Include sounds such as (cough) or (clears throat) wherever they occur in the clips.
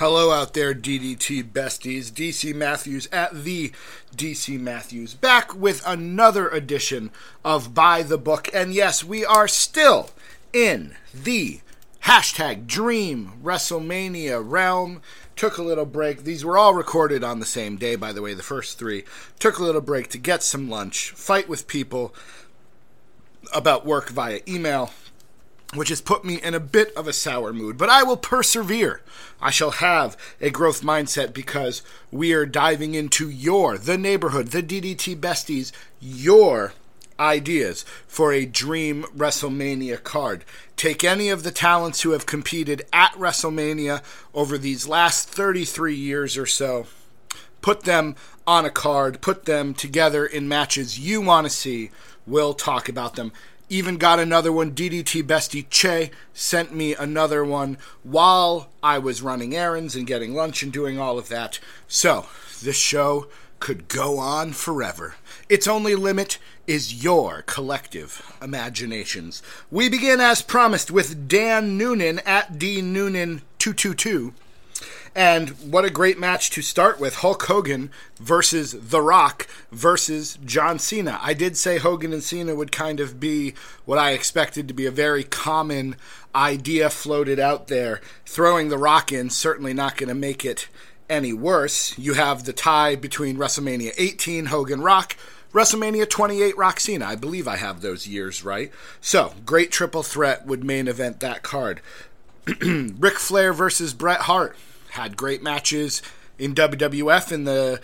Hello out there, DDT besties. DC Matthews at the DC Matthews, back with another edition of By the Book. And yes, we are still in the hashtag Dream WrestleMania realm. Took a little break. These were all recorded on the same day, by the way, the first three. Took a little break to get some lunch, fight with people about work via email, which has put me in a bit of a sour mood, but I will persevere. I shall have a growth mindset because we are diving into your, the neighborhood, the DDT besties, your ideas for a dream WrestleMania card. Take any of the talents who have competed at WrestleMania over these last 33 years or so, put them on a card, put them together in matches you want to see. We'll talk about them. Even got another one. DDT Bestie Che sent me another one while I was running errands and getting lunch and doing all of that. So, this show could go on forever. Its only limit is your collective imaginations. We begin as promised with Dan Noonan at D Noonan 222. And what a great match to start with Hulk Hogan versus The Rock versus John Cena. I did say Hogan and Cena would kind of be what I expected to be a very common idea floated out there. Throwing The Rock in certainly not going to make it any worse. You have the tie between WrestleMania 18 Hogan Rock. WrestleMania 28 Rock Cena. I believe I have those years right. So, great triple threat would main event that card. (clears throat) Ric Flair versus Bret Hart had great matches in WWF in the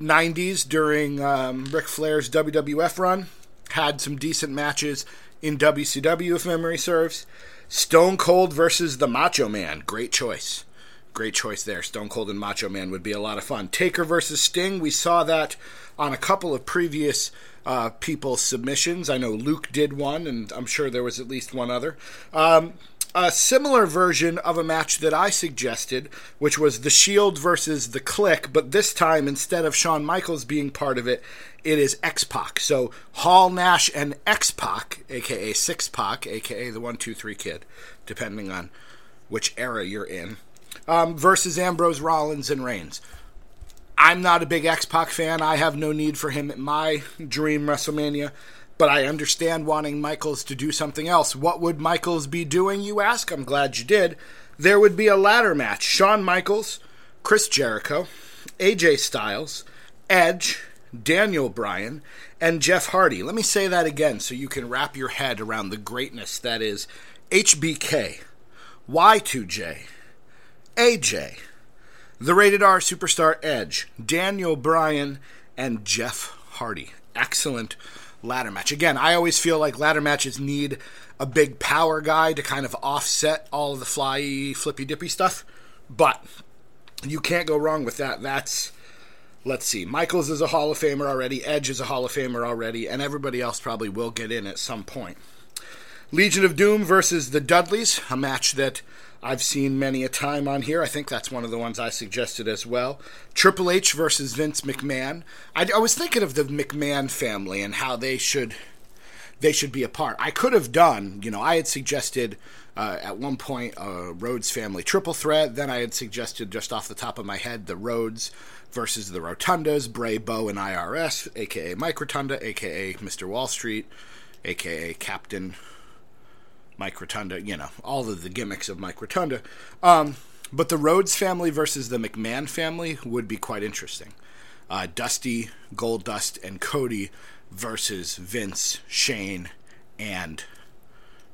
90s during um, Ric Flair's WWF run. Had some decent matches in WCW, if memory serves. Stone Cold versus the Macho Man. Great choice. Great choice there. Stone Cold and Macho Man would be a lot of fun. Taker versus Sting. We saw that on a couple of previous uh, people's submissions. I know Luke did one, and I'm sure there was at least one other. Um, a similar version of a match that I suggested, which was the Shield versus the Kliq, but this time instead of Shawn Michaels being part of it, it is X Pac. So Hall Nash and X Pac, aka Syxx Pac, aka the One Two Three Kid, depending on which era you're in, um, versus Ambrose Rollins and Reigns. I'm not a big X Pac fan. I have no need for him at my dream WrestleMania but I understand wanting Michaels to do something else. What would Michaels be doing, you ask? I'm glad you did. There would be a ladder match Shawn Michaels, Chris Jericho, AJ Styles, Edge, Daniel Bryan, and Jeff Hardy. Let me say that again so you can wrap your head around the greatness that is HBK, Y2J, AJ, the rated R superstar Edge, Daniel Bryan, and Jeff Hardy. Excellent ladder match. Again, I always feel like ladder matches need a big power guy to kind of offset all of the fly flippy dippy stuff, but you can't go wrong with that. That's let's see. Michaels is a Hall of Famer already, Edge is a Hall of Famer already, and everybody else probably will get in at some point. Legion of Doom versus the Dudleys, a match that I've seen many a time on here. I think that's one of the ones I suggested as well. Triple H versus Vince McMahon. I, I was thinking of the McMahon family and how they should they should be apart. I could have done, you know, I had suggested uh, at one point a Rhodes family triple threat. Then I had suggested just off the top of my head the Rhodes versus the Rotundas, Bray, Bo, and IRS, aka Mike Rotunda, aka Mr. Wall Street, aka Captain Mike Rotunda, you know, all of the gimmicks of Mike Rotunda. Um, But the Rhodes family versus the McMahon family would be quite interesting. Uh, Dusty, Goldust, and Cody versus Vince, Shane, and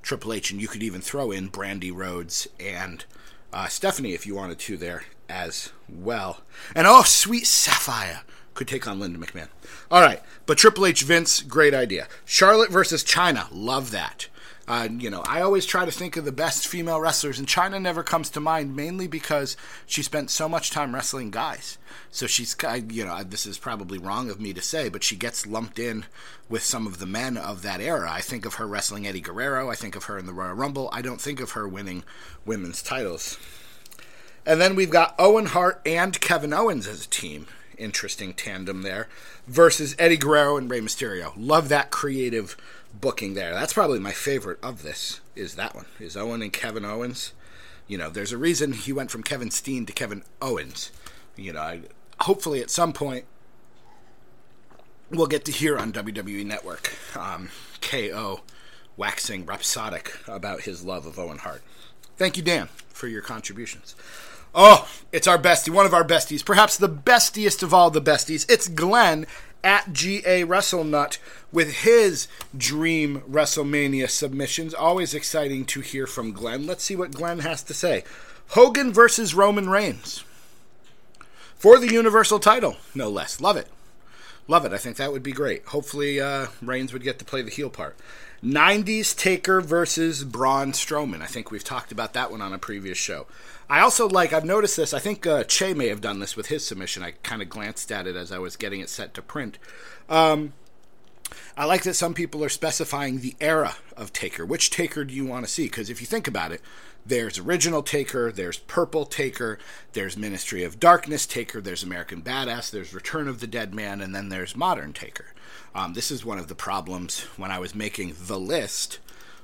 Triple H. And you could even throw in Brandi Rhodes and uh, Stephanie if you wanted to there as well. And oh, sweet Sapphire could take on Linda McMahon. All right, but Triple H, Vince, great idea. Charlotte versus Chyna, love that. Uh, you know, I always try to think of the best female wrestlers, and Chyna never comes to mind, mainly because she spent so much time wrestling guys. So she's, you know, this is probably wrong of me to say, but she gets lumped in with some of the men of that era. I think of her wrestling Eddie Guerrero. I think of her in the Royal Rumble. I don't think of her winning women's titles. And then we've got Owen Hart and Kevin Owens as a team. Interesting tandem there. Versus Eddie Guerrero and Rey Mysterio. Love that creative booking there. That's probably my favorite of this. Is that one? Is Owen and Kevin Owens? You know, there's a reason he went from Kevin Steen to Kevin Owens. You know, I, hopefully at some point we'll get to hear on WWE Network um, KO waxing rhapsodic about his love of Owen Hart. Thank you, Dan, for your contributions. Oh, it's our bestie, one of our besties, perhaps the bestiest of all the besties. It's Glenn at GA WrestleNut with his dream WrestleMania submissions. Always exciting to hear from Glenn. Let's see what Glenn has to say. Hogan versus Roman Reigns for the Universal title, no less. Love it. Love it. I think that would be great. Hopefully, uh, Reigns would get to play the heel part. 90s Taker versus Braun Strowman. I think we've talked about that one on a previous show. I also like, I've noticed this, I think uh, Che may have done this with his submission. I kind of glanced at it as I was getting it set to print. Um, I like that some people are specifying the era of Taker. Which Taker do you want to see? Because if you think about it, there's original Taker, there's Purple Taker, there's Ministry of Darkness Taker, there's American Badass, there's Return of the Dead Man, and then there's Modern Taker. Um, this is one of the problems when I was making the list,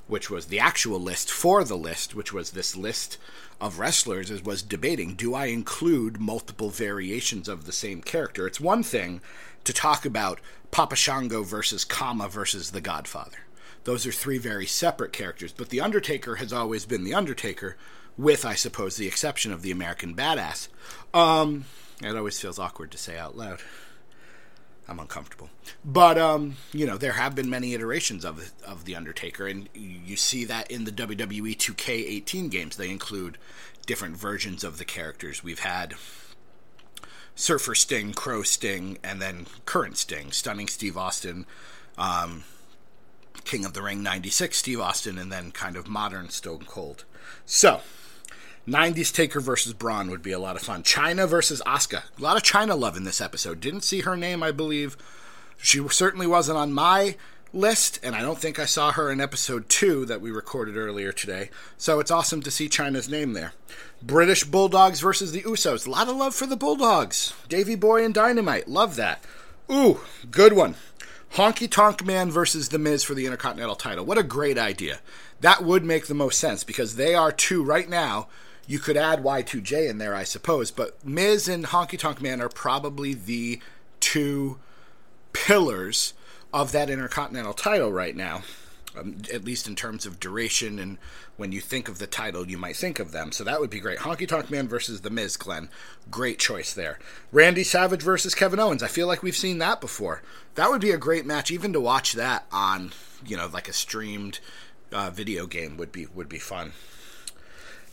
which was the actual list for the list, which was this list of wrestlers, is was debating do I include multiple variations of the same character? It's one thing to talk about Papa Shango versus Kama versus the Godfather. Those are three very separate characters, but The Undertaker has always been The Undertaker, with, I suppose, the exception of the American Badass. Um, it always feels awkward to say out loud. I'm uncomfortable. But um, you know, there have been many iterations of of the Undertaker, and you see that in the WWE 2K18 games. They include different versions of the characters. We've had Surfer Sting, Crow Sting, and then current Sting, Stunning Steve Austin, um, King of the Ring 96 Steve Austin, and then kind of modern Stone Cold. So, 90s Taker versus Braun would be a lot of fun. Chyna versus Asuka. A lot of Chyna love in this episode. Didn't see her name, I believe. She certainly wasn't on my list, and I don't think I saw her in episode two that we recorded earlier today. So it's awesome to see Chyna's name there. British Bulldogs versus the Usos. A lot of love for the Bulldogs. Davy Boy and Dynamite. Love that. Ooh, good one. Honky Tonk Man versus The Miz for the Intercontinental title. What a great idea. That would make the most sense because they are two right now you could add Y2J in there, I suppose, but Miz and Honky Tonk Man are probably the two pillars of that Intercontinental title right now, um, at least in terms of duration. And when you think of the title, you might think of them. So that would be great. Honky Tonk Man versus The Miz, Glenn. Great choice there. Randy Savage versus Kevin Owens. I feel like we've seen that before. That would be a great match, even to watch that on, you know, like a streamed uh, video game would be would be fun.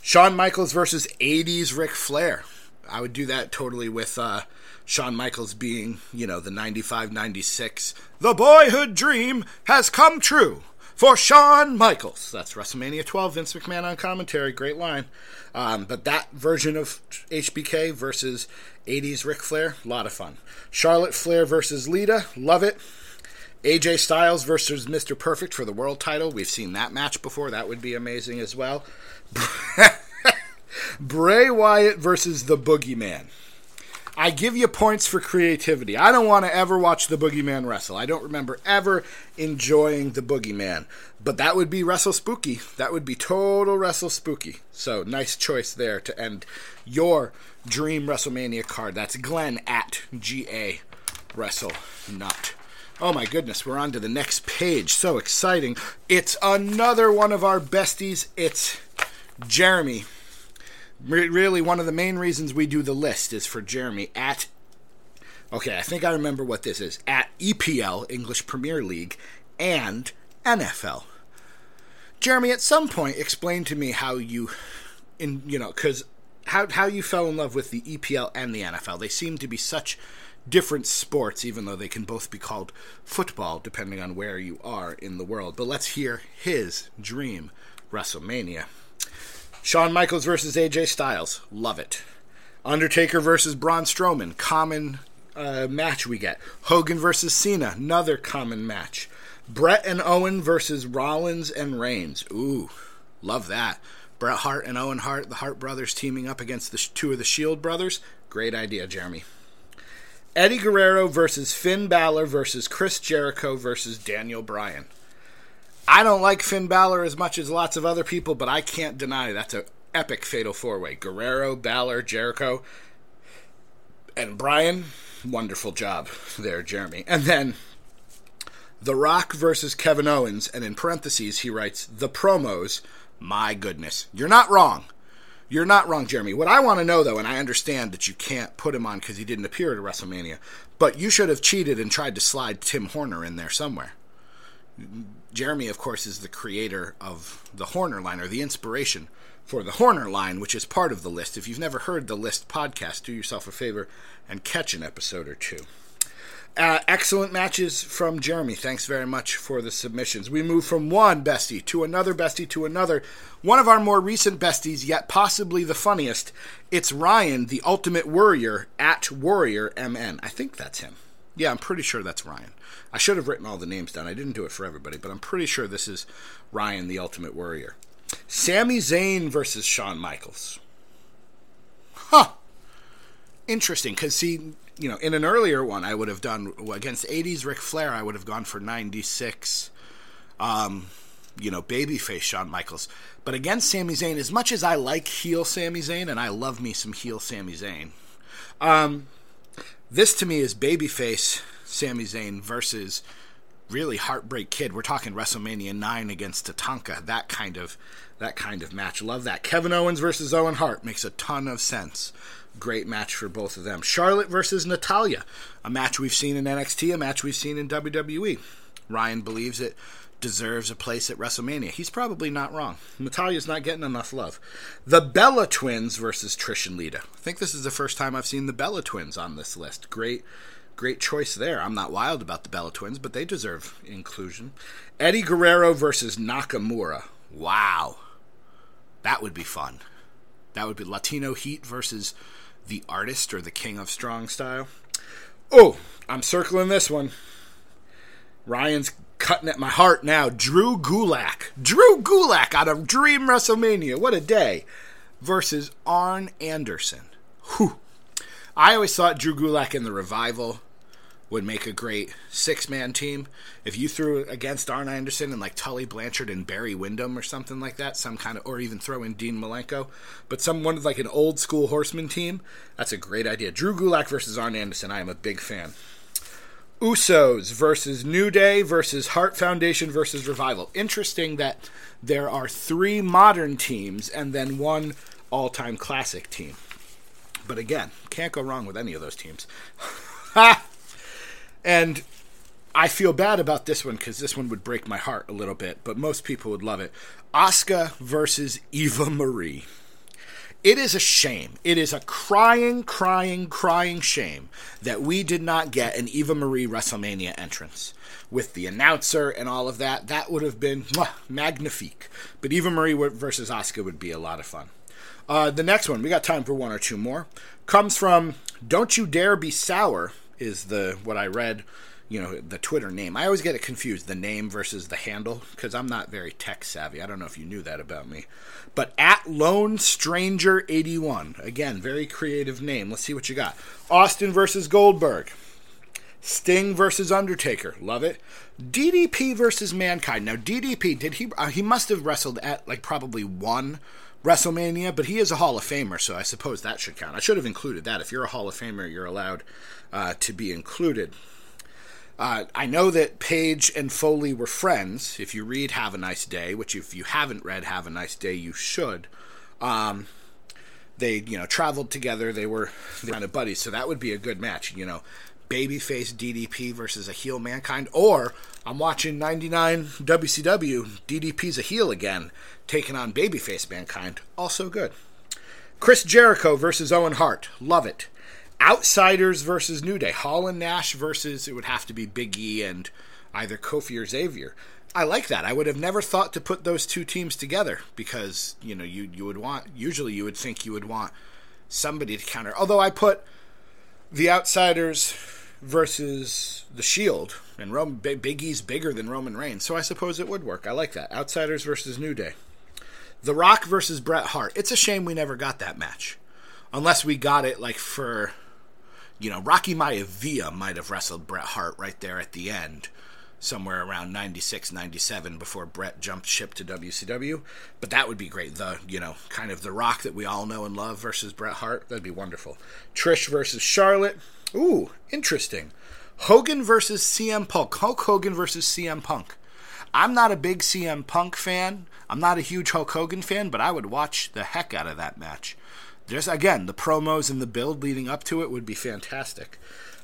Shawn Michaels versus 80s Ric Flair. I would do that totally with uh, Shawn Michaels being, you know, the 95 96. The boyhood dream has come true for Shawn Michaels. That's WrestleMania 12. Vince McMahon on commentary. Great line. Um, but that version of HBK versus 80s Ric Flair, a lot of fun. Charlotte Flair versus Lita, love it. AJ Styles versus Mr. Perfect for the world title. We've seen that match before. That would be amazing as well. (laughs) Bray Wyatt versus the Boogeyman. I give you points for creativity. I don't want to ever watch the Boogeyman wrestle. I don't remember ever enjoying the Boogeyman. But that would be Wrestle Spooky. That would be total Wrestle Spooky. So nice choice there to end your dream WrestleMania card. That's Glenn at GA Wrestle Nut. Oh my goodness, we're on to the next page. So exciting. It's another one of our besties. It's Jeremy, really, one of the main reasons we do the list is for Jeremy at. Okay, I think I remember what this is at EPL, English Premier League, and NFL. Jeremy, at some point, explain to me how you, in you know, because how how you fell in love with the EPL and the NFL. They seem to be such different sports, even though they can both be called football, depending on where you are in the world. But let's hear his dream WrestleMania. Shawn Michaels versus AJ Styles, love it. Undertaker versus Braun Strowman, common uh, match we get. Hogan versus Cena, another common match. Bret and Owen versus Rollins and Reigns, ooh, love that. Bret Hart and Owen Hart, the Hart brothers teaming up against the two of the Shield brothers, great idea, Jeremy. Eddie Guerrero versus Finn Balor versus Chris Jericho versus Daniel Bryan. I don't like Finn Balor as much as lots of other people, but I can't deny that's an epic fatal four way. Guerrero, Balor, Jericho, and Bryan. Wonderful job there, Jeremy. And then The Rock versus Kevin Owens, and in parentheses, he writes, The promos. My goodness. You're not wrong. You're not wrong, Jeremy. What I want to know, though, and I understand that you can't put him on because he didn't appear at WrestleMania, but you should have cheated and tried to slide Tim Horner in there somewhere. Jeremy, of course, is the creator of the Horner line, or the inspiration for the Horner line, which is part of the list. If you've never heard the list podcast, do yourself a favor and catch an episode or two. Uh, excellent matches from Jeremy. Thanks very much for the submissions. We move from one bestie to another bestie to another. One of our more recent besties, yet possibly the funniest. It's Ryan, the Ultimate Warrior at Warrior MN. I think that's him. Yeah, I'm pretty sure that's Ryan. I should have written all the names down. I didn't do it for everybody, but I'm pretty sure this is Ryan, the Ultimate Warrior. Sami Zayn versus Shawn Michaels. Huh. Interesting, because see, you know, in an earlier one, I would have done against 80s Ric Flair. I would have gone for 96. Um, you know, babyface Shawn Michaels. But against Sami Zayn, as much as I like heel Sami Zayn, and I love me some heel Sami Zayn, um, this to me is babyface Sami Zayn versus really heartbreak kid. We're talking WrestleMania nine against Tatanka. That kind of that kind of match. Love that. Kevin Owens versus Owen Hart makes a ton of sense. Great match for both of them. Charlotte versus Natalya, a match we've seen in NXT, a match we've seen in WWE. Ryan believes it deserves a place at WrestleMania. He's probably not wrong. Natalya's not getting enough love. The Bella Twins versus Trish and Lita. I think this is the first time I've seen the Bella Twins on this list. Great, great choice there. I'm not wild about the Bella Twins, but they deserve inclusion. Eddie Guerrero versus Nakamura. Wow. That would be fun. That would be Latino Heat versus the artist or the king of strong style. Oh, I'm circling this one. Ryan's cutting at my heart now. Drew Gulak. Drew Gulak out of Dream WrestleMania. What a day. Versus Arn Anderson. Whew. I always thought Drew Gulak in the revival would make a great six man team. If you threw against Arn Anderson and like Tully Blanchard and Barry Windham or something like that, some kind of, or even throw in Dean Malenko, but someone like an old school horseman team, that's a great idea. Drew Gulak versus Arn Anderson, I am a big fan. Usos versus New Day versus Hart Foundation versus Revival. Interesting that there are three modern teams and then one all time classic team. But again, can't go wrong with any of those teams. (laughs) And I feel bad about this one because this one would break my heart a little bit, but most people would love it. Asuka versus Eva Marie. It is a shame. It is a crying, crying, crying shame that we did not get an Eva Marie WrestleMania entrance with the announcer and all of that. That would have been mwah, magnifique. But Eva Marie versus Asuka would be a lot of fun. Uh, the next one, we got time for one or two more, comes from Don't You Dare Be Sour is the what I read, you know, the Twitter name. I always get it confused, the name versus the handle, because I'm not very tech savvy. I don't know if you knew that about me. But at Lone Stranger 81, again, very creative name. Let's see what you got. Austin versus Goldberg. Sting versus Undertaker, love it. DDP versus Mankind. Now DDP did he uh, he must have wrestled at like probably one WrestleMania, but he is a Hall of Famer, so I suppose that should count. I should have included that. If you're a Hall of Famer, you're allowed uh, to be included. Uh, I know that Page and Foley were friends. If you read Have a Nice Day, which if you haven't read Have a Nice Day, you should, um, they you know traveled together. They were kind of buddies, so that would be a good match. You know, babyface DDP versus a heel Mankind, or I'm watching 99 WCW. DDP's a heel again, taking on babyface Mankind. Also good. Chris Jericho versus Owen Hart. Love it. Outsiders versus New Day. Hall and Nash versus it would have to be Big E and either Kofi or Xavier. I like that. I would have never thought to put those two teams together because you know you you would want usually you would think you would want somebody to counter. Although I put the Outsiders versus the Shield and Roman Big E's bigger than Roman Reigns, so I suppose it would work. I like that. Outsiders versus New Day. The Rock versus Bret Hart. It's a shame we never got that match, unless we got it like for you know, Rocky Maivia might have wrestled Bret Hart right there at the end, somewhere around 96, 97 before Bret jumped ship to WCW. But that would be great. The, you know, kind of the rock that we all know and love versus Bret Hart. That'd be wonderful. Trish versus Charlotte. Ooh, interesting. Hogan versus CM Punk. Hulk Hogan versus CM Punk. I'm not a big CM Punk fan. I'm not a huge Hulk Hogan fan, but I would watch the heck out of that match. Just again, the promos and the build leading up to it would be fantastic.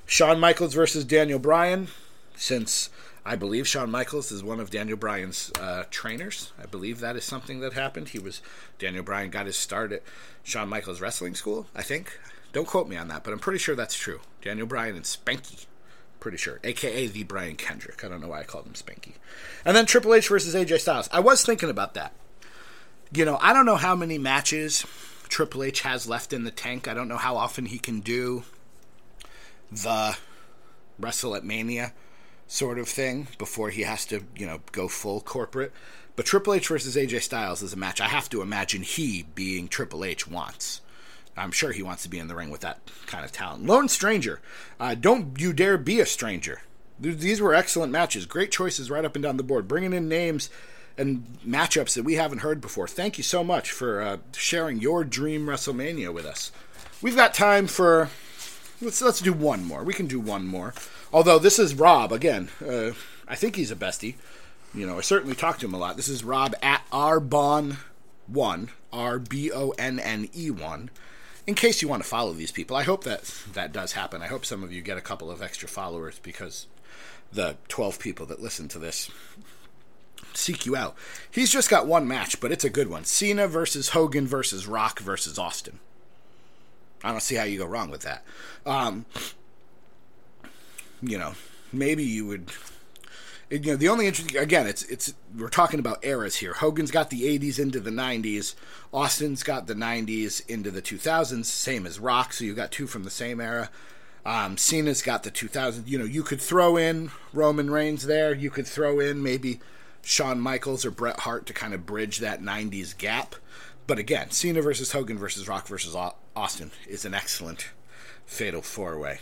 Shawn Michaels versus Daniel Bryan, since I believe Shawn Michaels is one of Daniel Bryan's uh, trainers. I believe that is something that happened. He was Daniel Bryan got his start at Shawn Michaels Wrestling School, I think. Don't quote me on that, but I'm pretty sure that's true. Daniel Bryan and Spanky, pretty sure, aka the Brian Kendrick. I don't know why I called him Spanky. And then Triple H versus AJ Styles. I was thinking about that. You know, I don't know how many matches Triple H has left in the tank. I don't know how often he can do the Wrestle at Mania sort of thing before he has to, you know, go full corporate. But Triple H versus AJ Styles is a match I have to imagine he, being Triple H, wants. I'm sure he wants to be in the ring with that kind of talent. Lone Stranger, uh, don't you dare be a stranger. These were excellent matches, great choices right up and down the board, bringing in names and matchups that we haven't heard before. Thank you so much for uh, sharing your dream WrestleMania with us. We've got time for let's let's do one more. We can do one more. Although this is Rob again. Uh, I think he's a bestie. You know, I certainly talked to him a lot. This is Rob at Rbon one R B O N N E one. In case you want to follow these people, I hope that that does happen. I hope some of you get a couple of extra followers because the 12 people that listen to this seek you out. He's just got one match, but it's a good one. Cena versus Hogan versus Rock versus Austin. I don't see how you go wrong with that. Um, you know, maybe you would. You know, the only interesting again, it's it's we're talking about eras here. Hogan's got the '80s into the '90s. Austin's got the '90s into the 2000s, same as Rock. So you got two from the same era. Um, Cena's got the 2000s. You know, you could throw in Roman Reigns there. You could throw in maybe Shawn Michaels or Bret Hart to kind of bridge that 90s gap. But again, Cena versus Hogan versus Rock versus Austin is an excellent fatal four way.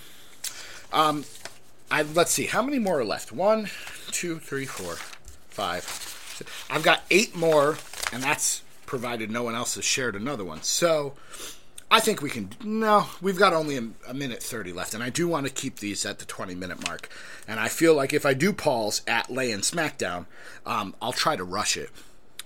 Um, I, let's see, how many more are left? One, two, three, four, five. I've got eight more, and that's provided no one else has shared another one. So I think we can. No, we've got only a, a, minute 30 left, and I do want to keep these at the 20 minute mark. And I feel like if I do Paul's at Lay and SmackDown, um, I'll try to rush it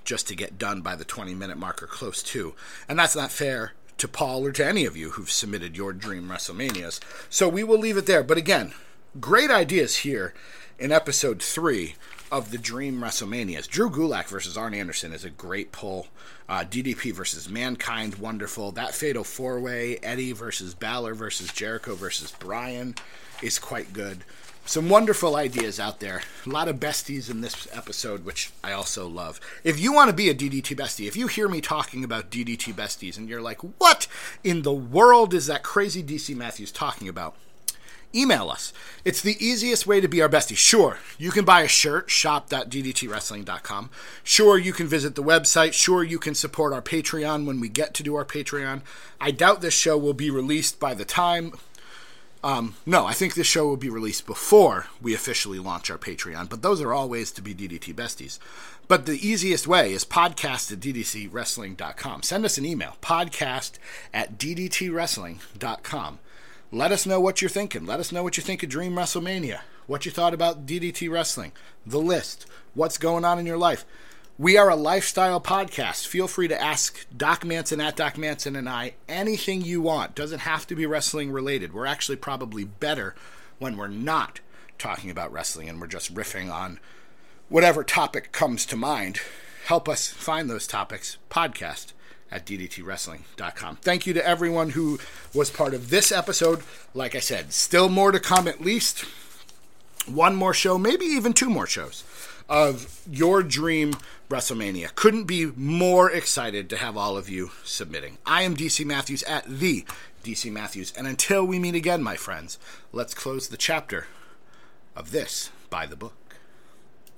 just to get done by the 20 minute mark or close to. And that's not fair to Paul or to any of you who've submitted your dream WrestleManias. So we will leave it there. But again, great ideas here in episode three of the Dream WrestleManias. Drew Gulak versus Arn Anderson is a great pull. Uh, DDP versus Mankind, wonderful. That Fatal Four Way, Eddie versus Balor versus Jericho versus Bryan is quite good. Some wonderful ideas out there. A lot of besties in this episode, which I also love. If you want to be a DDT bestie, if you hear me talking about DDT besties and you're like, what in the world is that crazy DC Matthews talking about? Email us. It's the easiest way to be our bestie. Sure, you can buy a shirt, shop.ddtwrestling.com. Sure, you can visit the website. Sure, you can support our Patreon when we get to do our Patreon. I doubt this show will be released by the time. Um, no, I think this show will be released before we officially launch our Patreon, but those are all ways to be DDT besties. But the easiest way is podcast at ddtwrestling.com. Send us an email, podcast at ddtwrestling.com. Let us know what you're thinking. Let us know what you think of Dream WrestleMania. What you thought about DDT Wrestling. The list. What's going on in your life. We are a lifestyle podcast. Feel free to ask Doc Manson at Doc Manson and I anything you want. Doesn't have to be wrestling related. We're actually probably better when we're not talking about wrestling and we're just riffing on whatever topic comes to mind. Help us find those topics. Podcast at ddtwrestling.com. Thank you to everyone who was part of this episode. Like I said, still more to come at least. One more show, maybe even two more shows of your dream WrestleMania. Couldn't be more excited to have all of you submitting. I am DC Matthews at the DC Matthews. And until we meet again, my friends, let's close the chapter of this by the book.